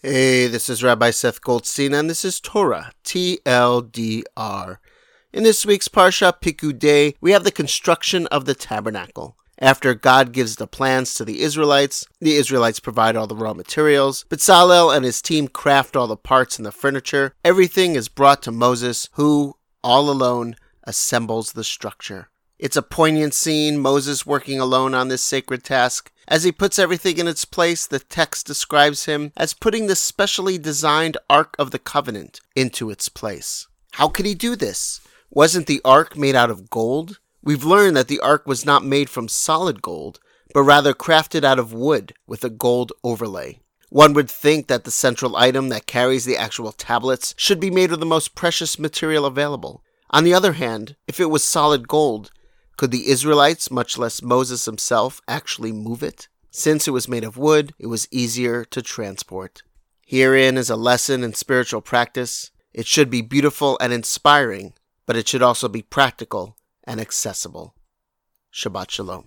Hey, this is Rabbi Seth Goldstein, and this is Torah, TLDR. In this week's Parsha Pikudei, we have the construction of the tabernacle. After God gives the plans to the Israelites, the Israelites provide all the raw materials. Bezalel and his team craft all the parts and the furniture. Everything is brought to Moses, who, all alone, assembles the structure. It's a poignant scene, Moses working alone on this sacred task. As he puts everything in its place, the text describes him as putting the specially designed Ark of the Covenant into its place. How could he do this? Wasn't the Ark made out of gold? We've learned that the Ark was not made from solid gold, but rather crafted out of wood with a gold overlay. One would think that the central item that carries the actual tablets should be made of the most precious material available. On the other hand, if it was solid gold, could the Israelites, much less Moses himself, actually move it? Since it was made of wood, it was easier to transport. Herein is a lesson in spiritual practice. It should be beautiful and inspiring, but it should also be practical and accessible. Shabbat Shalom.